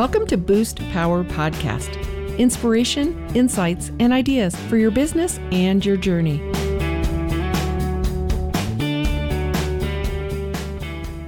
Welcome to Boost Power Podcast inspiration, insights, and ideas for your business and your journey.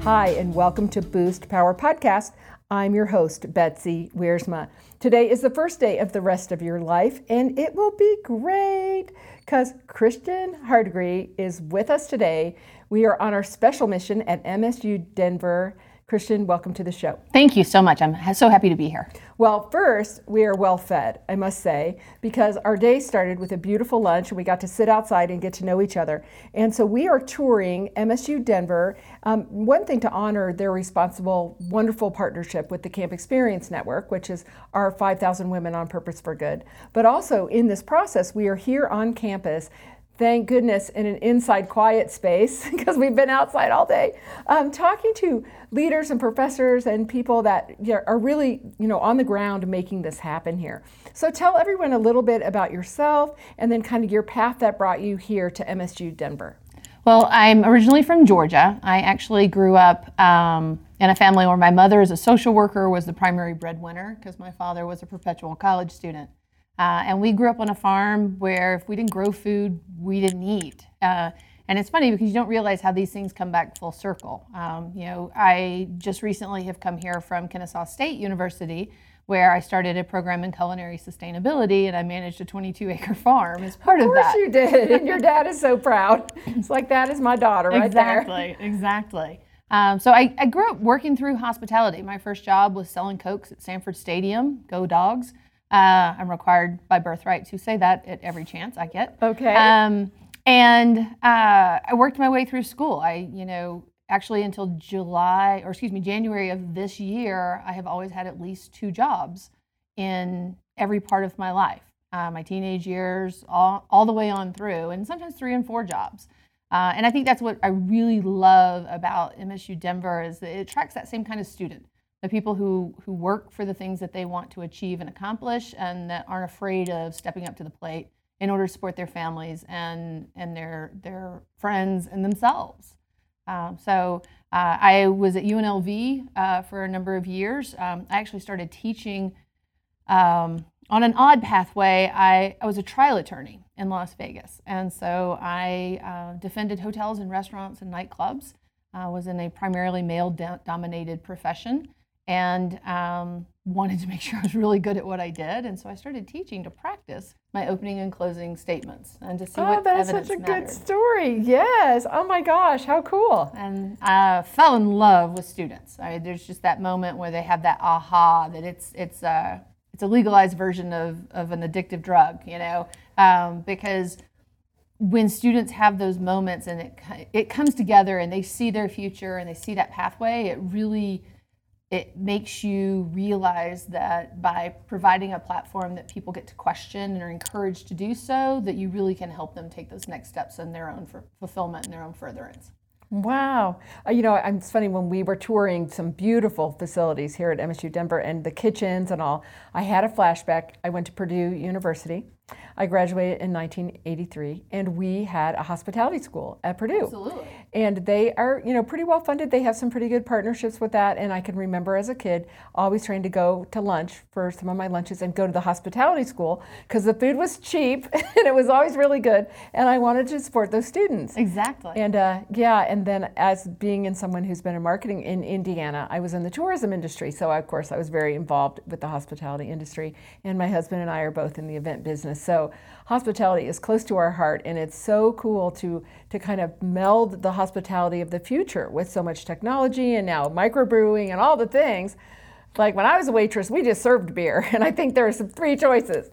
Hi, and welcome to Boost Power Podcast. I'm your host, Betsy Wiersma. Today is the first day of the rest of your life, and it will be great because Christian Hardigree is with us today. We are on our special mission at MSU Denver Christian, welcome to the show. Thank you so much. I'm so happy to be here. Well, first, we are well fed, I must say, because our day started with a beautiful lunch and we got to sit outside and get to know each other. And so we are touring MSU Denver. Um, one thing to honor their responsible, wonderful partnership with the Camp Experience Network, which is our 5,000 Women on Purpose for Good. But also in this process, we are here on campus thank goodness, in an inside quiet space because we've been outside all day, um, talking to leaders and professors and people that are really, you know, on the ground making this happen here. So tell everyone a little bit about yourself and then kind of your path that brought you here to MSU Denver. Well, I'm originally from Georgia. I actually grew up um, in a family where my mother, as a social worker, was the primary breadwinner because my father was a perpetual college student. Uh, and we grew up on a farm where if we didn't grow food, we didn't eat. Uh, and it's funny because you don't realize how these things come back full circle. Um, you know, I just recently have come here from Kennesaw State University, where I started a program in culinary sustainability, and I managed a 22 acre farm as part of, of that. Of course you did, and your dad is so proud. It's like that is my daughter right exactly, there. Exactly, exactly. Um, so I, I grew up working through hospitality. My first job was selling Cokes at Sanford Stadium, Go Dogs. Uh, I'm required by birthright to say that at every chance I get. Okay. Um, and uh, I worked my way through school. I, you know, actually until July, or excuse me, January of this year, I have always had at least two jobs in every part of my life. Uh, my teenage years, all, all the way on through, and sometimes three and four jobs. Uh, and I think that's what I really love about MSU Denver is that it attracts that same kind of student the people who, who work for the things that they want to achieve and accomplish and that aren't afraid of stepping up to the plate in order to support their families and, and their, their friends and themselves. Um, so uh, I was at UNLV uh, for a number of years. Um, I actually started teaching um, on an odd pathway. I, I was a trial attorney in Las Vegas. And so I uh, defended hotels and restaurants and nightclubs. I was in a primarily male dominated profession and um, wanted to make sure I was really good at what I did. And so I started teaching to practice my opening and closing statements and to see oh, what that's evidence such a mattered. good story. Yes. Oh my gosh, how cool. And I fell in love with students. I, there's just that moment where they have that aha that it's it's a it's a legalized version of, of an addictive drug, you know, um, because when students have those moments and it it comes together and they see their future and they see that pathway, it really it makes you realize that by providing a platform that people get to question and are encouraged to do so, that you really can help them take those next steps in their own fulfillment and their own furtherance. Wow. Uh, you know, it's funny when we were touring some beautiful facilities here at MSU Denver and the kitchens and all, I had a flashback. I went to Purdue University I graduated in 1983, and we had a hospitality school at Purdue. Absolutely. And they are, you know, pretty well funded. They have some pretty good partnerships with that. And I can remember as a kid always trying to go to lunch for some of my lunches and go to the hospitality school because the food was cheap and it was always really good. And I wanted to support those students. Exactly. And uh, yeah, and then as being in someone who's been in marketing in Indiana, I was in the tourism industry. So of course I was very involved with the hospitality industry. And my husband and I are both in the event business. So hospitality is close to our heart, and it's so cool to to kind of meld the hospitality of the future with so much technology and now microbrewing and all the things. Like when I was a waitress, we just served beer, and I think there are some three choices.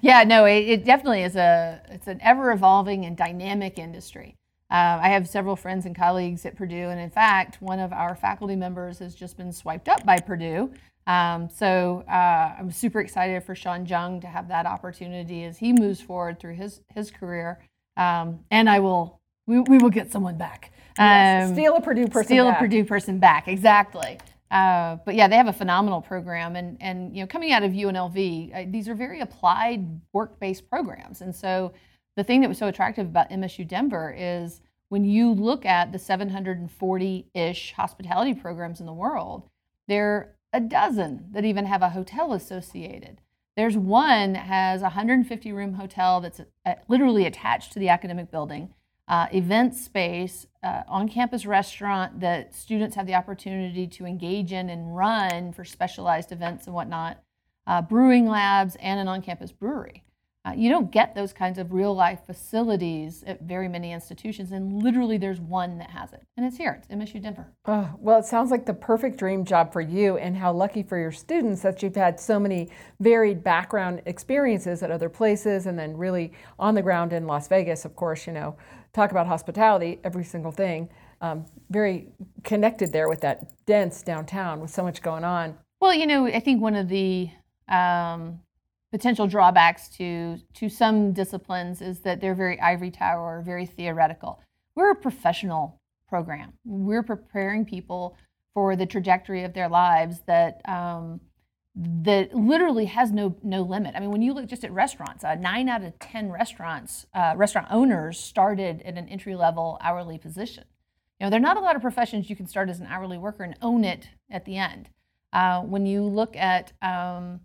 Yeah, no, it, it definitely is a it's an ever evolving and dynamic industry. Uh, I have several friends and colleagues at Purdue, and in fact, one of our faculty members has just been swiped up by Purdue um, so uh, I'm super excited for Sean Jung to have that opportunity as he moves forward through his his career. Um, and I will we, we will get someone back. Yes, um, steal a Purdue person. Steal back. a Purdue person back. Exactly. Uh, but yeah, they have a phenomenal program, and and you know coming out of UNLV, uh, these are very applied work-based programs. And so the thing that was so attractive about MSU Denver is when you look at the 740-ish hospitality programs in the world, they're a dozen that even have a hotel associated. There's one that has a 150 room hotel that's uh, literally attached to the academic building, uh, event space, uh, on campus restaurant that students have the opportunity to engage in and run for specialized events and whatnot, uh, brewing labs, and an on campus brewery. Uh, you don't get those kinds of real life facilities at very many institutions, and literally there's one that has it, and it's here. It's MSU Denver. Oh, well, it sounds like the perfect dream job for you, and how lucky for your students that you've had so many varied background experiences at other places, and then really on the ground in Las Vegas, of course. You know, talk about hospitality, every single thing. Um, very connected there with that dense downtown with so much going on. Well, you know, I think one of the um, potential drawbacks to to some disciplines is that they're very ivory tower or very theoretical. We're a professional program. We're preparing people for the trajectory of their lives that um, that literally has no no limit. I mean, when you look just at restaurants, uh, nine out of ten restaurants uh, restaurant owners started at an entry level hourly position. You know, there are not a lot of professions you can start as an hourly worker and own it at the end. Uh, when you look at um,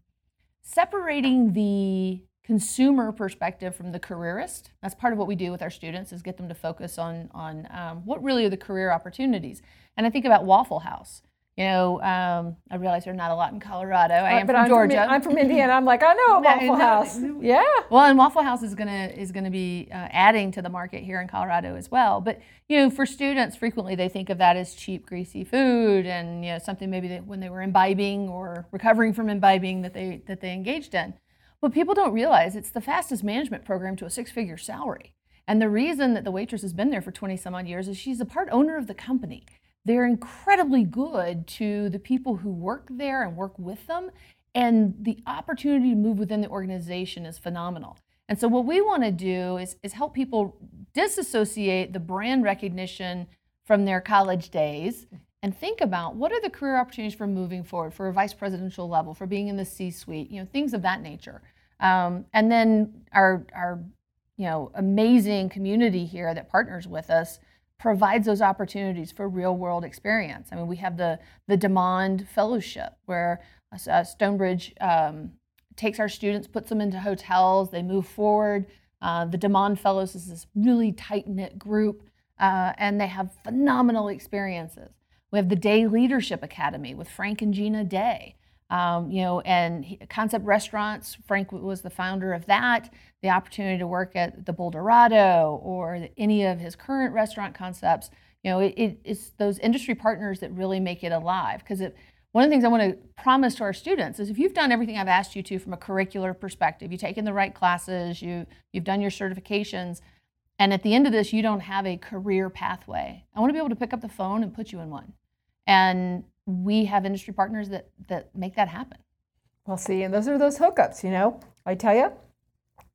separating the consumer perspective from the careerist. That's part of what we do with our students is get them to focus on on um, what really are the career opportunities. And I think about Waffle House. You know, um, I realize there's not a lot in Colorado. I am but from I'm Georgia. From, I'm from Indiana. I'm like, I know No, Waffle House. Yeah. Well, and Waffle House is gonna is gonna be uh, adding to the market here in Colorado as well. But you know, for students, frequently they think of that as cheap, greasy food, and you know, something maybe that when they were imbibing or recovering from imbibing that they that they engaged in. But people don't realize it's the fastest management program to a six-figure salary. And the reason that the waitress has been there for 20 some odd years is she's a part owner of the company. They're incredibly good to the people who work there and work with them. And the opportunity to move within the organization is phenomenal. And so, what we want to do is, is help people disassociate the brand recognition from their college days and think about what are the career opportunities for moving forward for a vice presidential level, for being in the C suite, you know, things of that nature. Um, and then our, our you know, amazing community here that partners with us provides those opportunities for real world experience. I mean, we have the, the Dimond Fellowship where uh, Stonebridge um, takes our students, puts them into hotels, they move forward. Uh, the Dimond Fellows is this really tight knit group, uh, and they have phenomenal experiences. We have the Day Leadership Academy with Frank and Gina Day. Um, you know, and Concept Restaurants, Frank was the founder of that. The opportunity to work at the Boulderado or any of his current restaurant concepts. You know, it, it, it's those industry partners that really make it alive. Because one of the things I want to promise to our students is if you've done everything I've asked you to from a curricular perspective, you've taken the right classes, you, you've done your certifications, and at the end of this, you don't have a career pathway. I want to be able to pick up the phone and put you in one. And we have industry partners that, that make that happen. Well, see, and those are those hookups, you know. I tell you,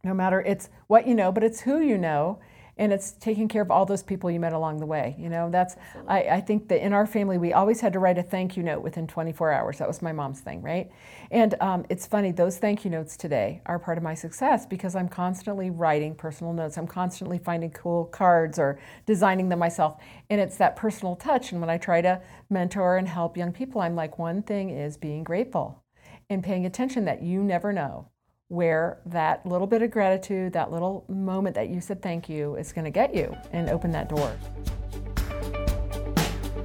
no matter it's what you know, but it's who you know, and it's taking care of all those people you met along the way. You know, that's I, I think that in our family we always had to write a thank you note within 24 hours. That was my mom's thing, right? And um, it's funny those thank you notes today are part of my success because I'm constantly writing personal notes. I'm constantly finding cool cards or designing them myself, and it's that personal touch. And when I try to mentor and help young people, I'm like, one thing is being grateful and paying attention that you never know where that little bit of gratitude, that little moment that you said thank you, is going to get you and open that door.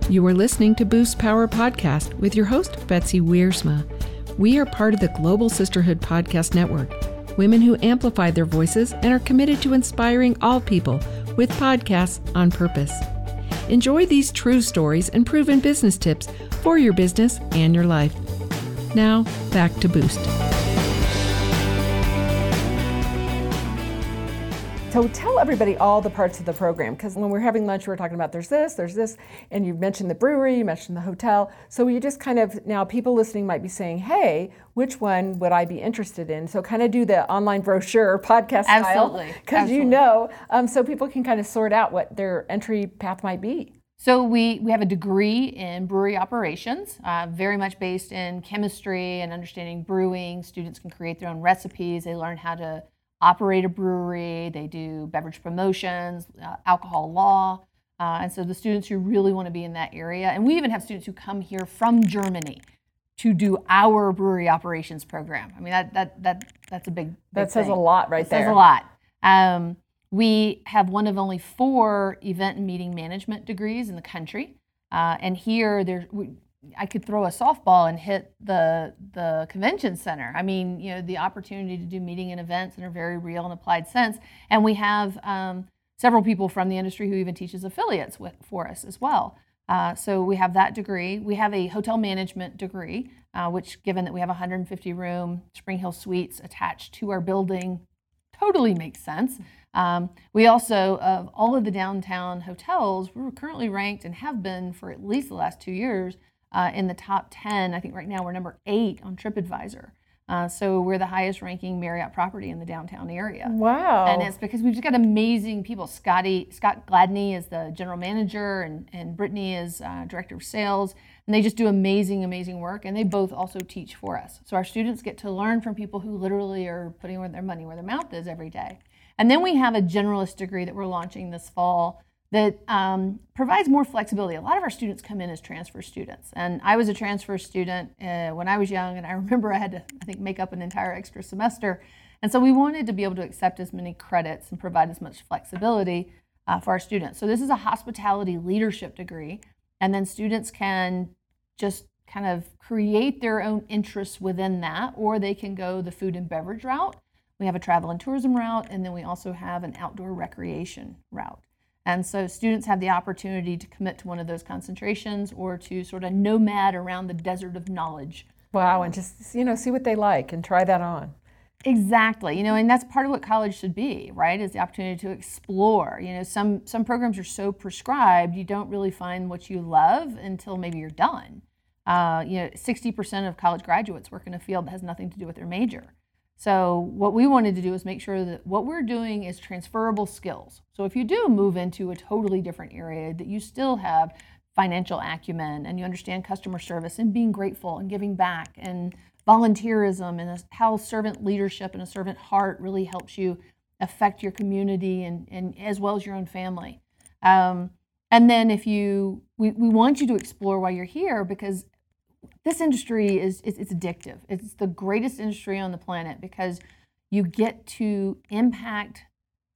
You are listening to Boost Power Podcast with your host, Betsy Wiersma. We are part of the Global Sisterhood Podcast Network, women who amplify their voices and are committed to inspiring all people with podcasts on purpose. Enjoy these true stories and proven business tips for your business and your life. Now, back to Boost. So tell everybody all the parts of the program because when we're having lunch, we are talking about there's this, there's this, and you mentioned the brewery, you mentioned the hotel. So you just kind of now people listening might be saying, hey, which one would I be interested in? So kind of do the online brochure podcast Absolutely. style because you know, um, so people can kind of sort out what their entry path might be. So we, we have a degree in brewery operations, uh, very much based in chemistry and understanding brewing. Students can create their own recipes. They learn how to operate a brewery, they do beverage promotions, uh, alcohol law. Uh, and so the students who really want to be in that area, and we even have students who come here from Germany to do our brewery operations program. I mean, that that that that's a big. big That says thing. a lot right It there. says a lot. Um, we have one of only four event and meeting management degrees in the country, uh, and here there. We, I could throw a softball and hit the the convention center. I mean, you know, the opportunity to do meeting and events in a very real and applied sense. And we have um, several people from the industry who even teaches affiliates with, for us as well. Uh, so we have that degree. We have a hotel management degree, uh, which, given that we have 150 room Spring Hill Suites attached to our building, totally makes sense. Um, we also, of all of the downtown hotels, we're currently ranked and have been for at least the last two years uh, in the top 10. I think right now we're number eight on TripAdvisor. Uh, so we're the highest ranking Marriott property in the downtown area. Wow. And it's because we've just got amazing people. Scotty Scott Gladney is the general manager, and and Brittany is uh, director of sales, and they just do amazing, amazing work. And they both also teach for us. So our students get to learn from people who literally are putting their money where their mouth is every day. And then we have a generalist degree that we're launching this fall that um, provides more flexibility. A lot of our students come in as transfer students, and I was a transfer student uh, when I was young, and I remember I had to, I think, make up an entire extra semester. And so we wanted to be able to accept as many credits and provide as much flexibility uh, for our students. So this is a hospitality leadership degree, and then students can just kind of create their own interests within that, or they can go the food and beverage route. We have a travel and tourism route, and then we also have an outdoor recreation route. And so students have the opportunity to commit to one of those concentrations or to sort of nomad around the desert of knowledge. wow, and just you know see what they like and try that on. Exactly. You know, and that's part of what college should be, right? Is the opportunity to explore. You know, some some programs are so prescribed, you don't really find what you love until maybe you're done. Uh, you know, 60% of college graduates work in a field that has nothing to do with their major. So what we wanted to do is make sure that what we're doing is transferable skills. So if you do move into a totally different area, that you still have financial acumen and you understand customer service and being grateful and giving back and volunteerism and how servant leadership and a servant heart really helps you affect your community and, and as well as your own family. Um, and then if you, we, we want you to explore why you're here because this industry is it's, addictive. It's the greatest industry on the planet because you get to impact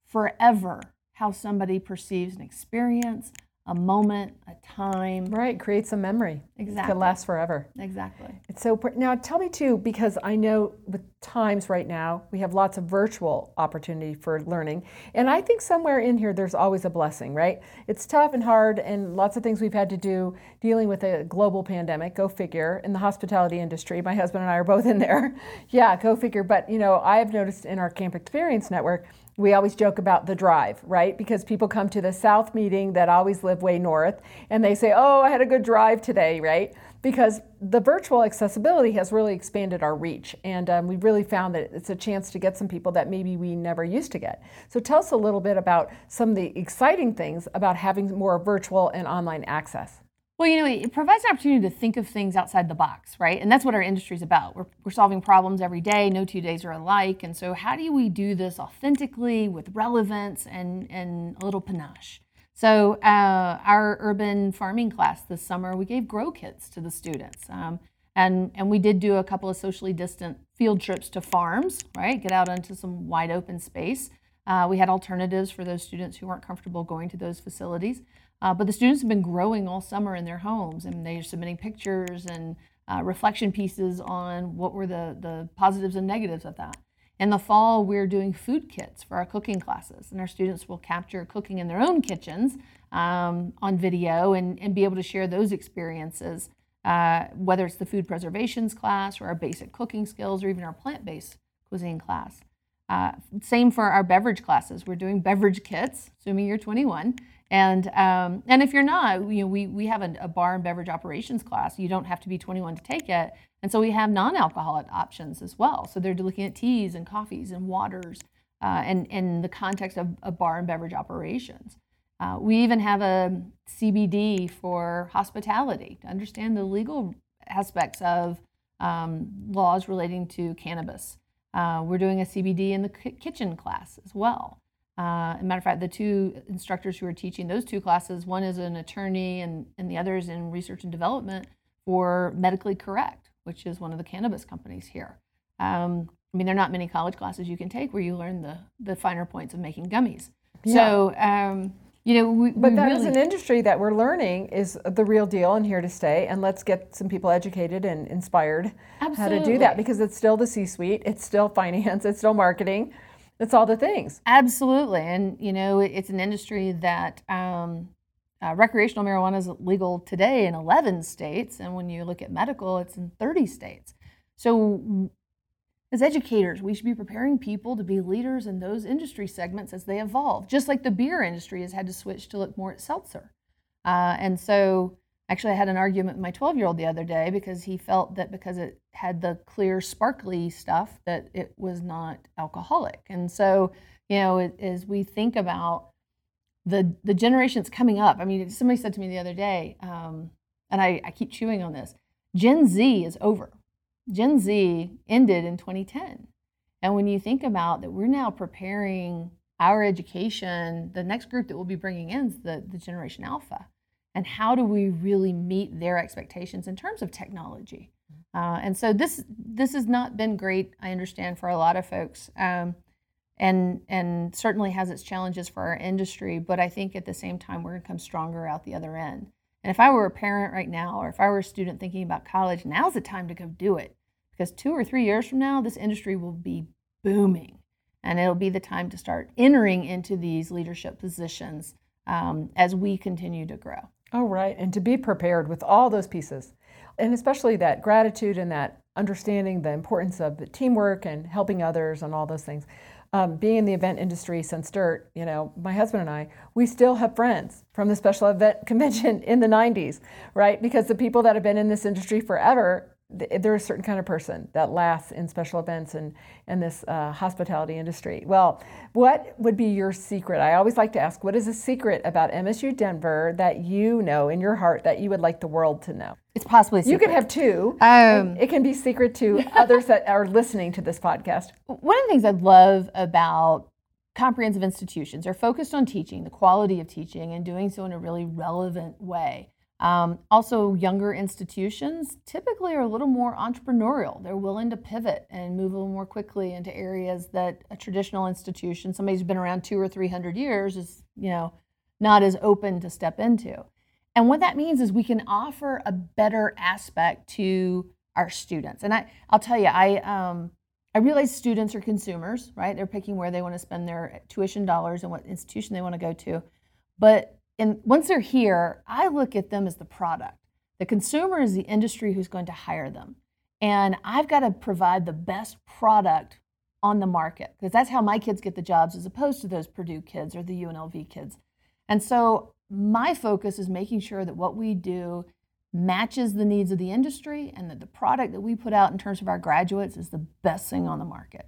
forever how somebody perceives an experience, a moment, a time. Right, creates a memory. Exactly. Can last forever. Exactly. It's so now tell me too, because I know with times right now we have lots of virtual opportunity for learning, and I think somewhere in here there's always a blessing, right? It's tough and hard, and lots of things we've had to do dealing with a global pandemic. Go figure. In the hospitality industry, my husband and I are both in there. yeah, go figure. But you know, I have noticed in our Camp Experience Network we always joke about the drive, right? Because people come to the South meeting that always live way north and they say, oh, I had a good drive today, right? Because the virtual accessibility has really expanded our reach. And um, we've really found that it's a chance to get some people that maybe we never used to get. So tell us a little bit about some of the exciting things about having more virtual and online access. Well, you know, it provides an opportunity to think of things outside the box, right? And that's what our industry is about. We're, we're solving problems every day. No two days are alike. And so, how do we do this authentically with relevance and, and a little panache? So, uh, our urban farming class this summer, we gave grow kits to the students. Um, and, and we did do a couple of socially distant field trips to farms, right? Get out into some wide open space. Uh, we had alternatives for those students who weren't comfortable going to those facilities. Uh, but the students have been growing all summer in their homes, and they're submitting pictures and uh, reflection pieces on what were the, the positives and negatives of that. In the fall, we're doing food kits for our cooking classes, and our students will capture cooking in their own kitchens um, on video and, and be able to share those experiences, uh, whether it's the food preservations class or our basic cooking skills or even our plant based cuisine class. Uh, same for our beverage classes. We're doing beverage kits, assuming you're 21. And um, and if you're not, you know, we we have a, a, bar and beverage operations class. You don't have to be 21 to take it. And so we have non-alcoholic options as well. So they're looking at teas and coffees and waters, uh, and in the context of, of bar and beverage operations. Uh, we even have a CBD for hospitality to understand the legal aspects of um, laws relating to cannabis. Uh, we're doing a CBD in the kitchen class as well. Uh, as a matter of fact, the two instructors who are teaching those two classes, one is an attorney and, and the other is in research and development for medically correct, which is one of the cannabis companies here. Um, I mean, there are not many college classes you can take where you learn the, the finer points of making gummies. Yeah. So, um, you know, we, But we that really, is an industry that we're learning is the real deal and here to stay. And let's get some people educated and inspired how to do that because it's still the C suite, it's still finance, it's still marketing, it's all the things. Absolutely, and you know it's an industry that um, uh, recreational marijuana is legal today in 11 states, and when you look at medical, it's in 30 states. So, as educators, we should be preparing people to be leaders in those industry segments as they evolve. Just like the beer industry has had to switch to look more at seltzer, uh, and so actually, I had an argument with my 12 year old the other day because he felt that because it had the clear, sparkly stuff, that it was not alcoholic. And so, you know, as we think about the the generations coming up, I mean, somebody said to me the other day, um, and I, I keep chewing on this Gen Z is over. Gen Z ended in 2010. And when you think about that, we're now preparing our education, the next group that we'll be bringing in is the, the Generation Alpha. And how do we really meet their expectations in terms of technology? Uh, and so this this has not been great, I understand, for a lot of folks, um, and and certainly has its challenges for our industry. But I think at the same time, we're going to come stronger out the other end. And if I were a parent right now, or if I were a student thinking about college, now's the time to go do it, because two or three years from now, this industry will be booming, and it'll be the time to start entering into these leadership positions um, as we continue to grow. Oh, right. And to be prepared with all those pieces, and especially that gratitude and that understanding the importance of the teamwork and helping others and all those things. Um, being in the event industry since dirt, you know, my husband and I, we still have friends from the special event convention in the 90s, right? Because the people that have been in this industry forever, they're a certain kind of person that lasts in special events and, and this uh, hospitality industry. Well, what would be your secret? I always like to ask, what is a secret about MSU Denver that you know in your heart that you would like the world to know? It's possibly You could have two. Um, it can be secret to others that are listening to this podcast. One of the things I love about comprehensive institutions are focused on teaching, the quality of teaching, and doing so in a really relevant way. Um, also, younger institutions typically are a little more entrepreneurial. They're willing to pivot and move a little more quickly into areas that a traditional institution, somebody who's been around two or three hundred years, is you know not as open to step into. And what that means is we can offer a better aspect to our students. And I, I'll tell you, I, um, I realize students are consumers, right? They're picking where they want to spend their tuition dollars and what institution they want to go to. But in, once they're here, I look at them as the product. The consumer is the industry who's going to hire them. And I've got to provide the best product on the market because that's how my kids get the jobs as opposed to those Purdue kids or the UNLV kids. And so my focus is making sure that what we do matches the needs of the industry and that the product that we put out in terms of our graduates is the best thing on the market.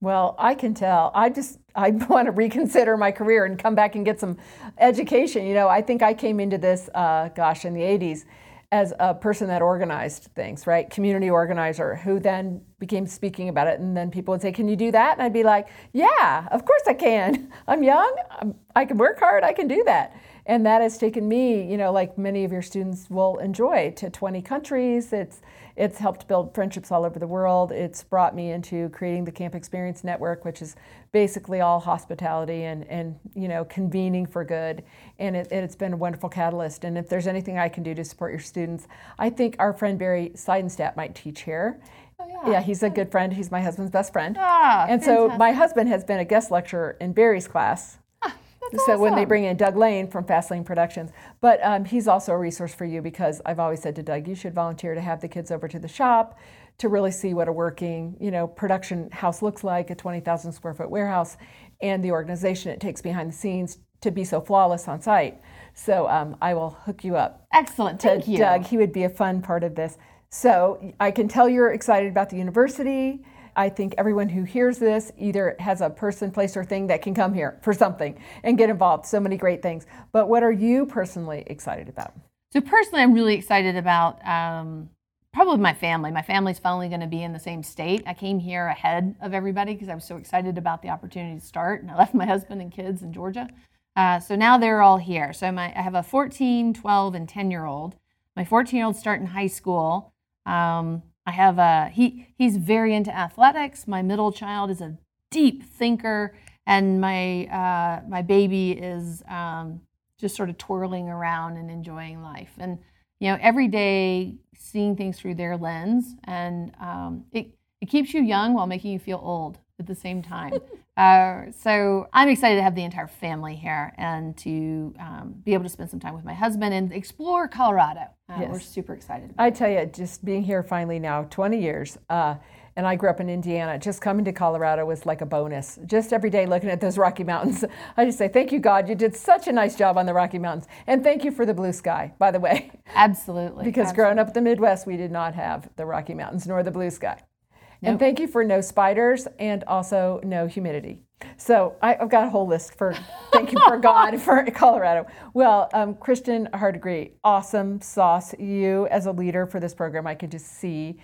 Well, I can tell. I just I want to reconsider my career and come back and get some education. You know, I think I came into this, uh, gosh, in the '80s as a person that organized things, right? Community organizer who then became speaking about it, and then people would say, "Can you do that?" And I'd be like, "Yeah, of course I can. I'm young. I'm, I can work hard. I can do that." And that has taken me, you know, like many of your students will enjoy, to 20 countries. It's it's helped build friendships all over the world. It's brought me into creating the Camp Experience Network, which is basically all hospitality and, and you know convening for good. And it, it's been a wonderful catalyst. And if there's anything I can do to support your students, I think our friend Barry Seidenstadt might teach here. Oh, yeah. he's a good friend. He's my husband's best friend. Ah, and so my husband has been a guest lecturer in Barry's class. So when they bring in Doug Lane from Fastlane Productions, but um, he's also a resource for you because I've always said to Doug, you should volunteer to have the kids over to the shop to really see what a working, you know, production house looks like, a 20,000 square foot warehouse, and the organization it takes behind the scenes to be so flawless on site. So um, I will hook you up Excellent. to Thank you. Doug. He would be a fun part of this. So I can tell you're excited about the university. I think everyone who hears this either has a person, place, or thing that can come here for something and get involved. So many great things. But what are you personally excited about? So personally, I'm really excited about um, probably my family. My family's finally going to be in the same state. I came here ahead of everybody because I was so excited about the opportunity to start, and I left my husband and kids in Georgia. Uh, so now they're all here. So my, I have a 14, 12, and 10 year old. My 14 year old starting high school. Um, I have a he he's very into athletics. My middle child is a deep thinker, and my uh, my baby is um, just sort of twirling around and enjoying life. And you know, every day seeing things through their lens, and um, it it keeps you young while making you feel old at the same time. uh, so I'm excited to have the entire family here and to um, be able to spend some time with my husband and explore Colorado. Uh, Yes. We're super excited. I tell you, just being here finally now, 20 years, uh, and I grew up in Indiana. Just coming to Colorado was like a bonus. Just every day looking at those Rocky Mountains, I just say, thank you, God. You did such a nice job on the Rocky Mountains. And thank you for the blue sky, by the way. Absolutely. Because growing up in the Midwest, we did not have the Rocky Mountains nor the blue sky. And thank you for no spiders and also no humidity. So I, I've got a whole list for thank you for God for Colorado. Well, um, Christian Hardigree, awesome sauce. You as a leader for this program, I could just see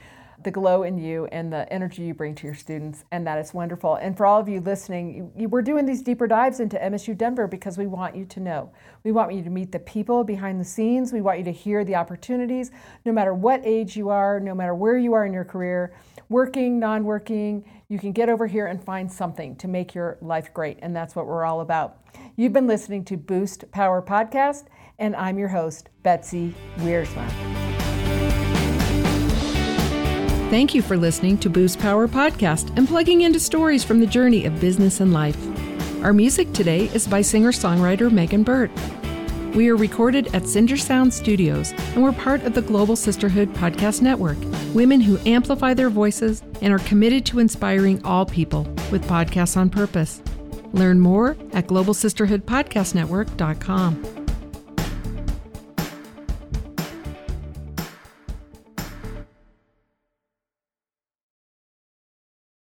the glow in you and the energy you bring to your students, and that is wonderful. And for all of you listening, you, we're doing these deeper dives into MSU Denver because we want you to know. We want you to meet the people behind the scenes. We want you to hear the opportunities, no matter what age you are, no matter where you are in your career, working, non working, you can get over here and find something to make your life great. And that's what we're all about. You've been listening to Boost Power Podcast, and I'm your host, Betsy Wiersma. Thank you for listening to Boost Power Podcast and plugging into stories from the journey of business and life. Our music today is by singer songwriter Megan Burtt. We are recorded at Cinder Sound Studios and we're part of the Global Sisterhood Podcast Network, women who amplify their voices and are committed to inspiring all people with podcasts on purpose. Learn more at globalsisterhoodpodcastnetwork.com.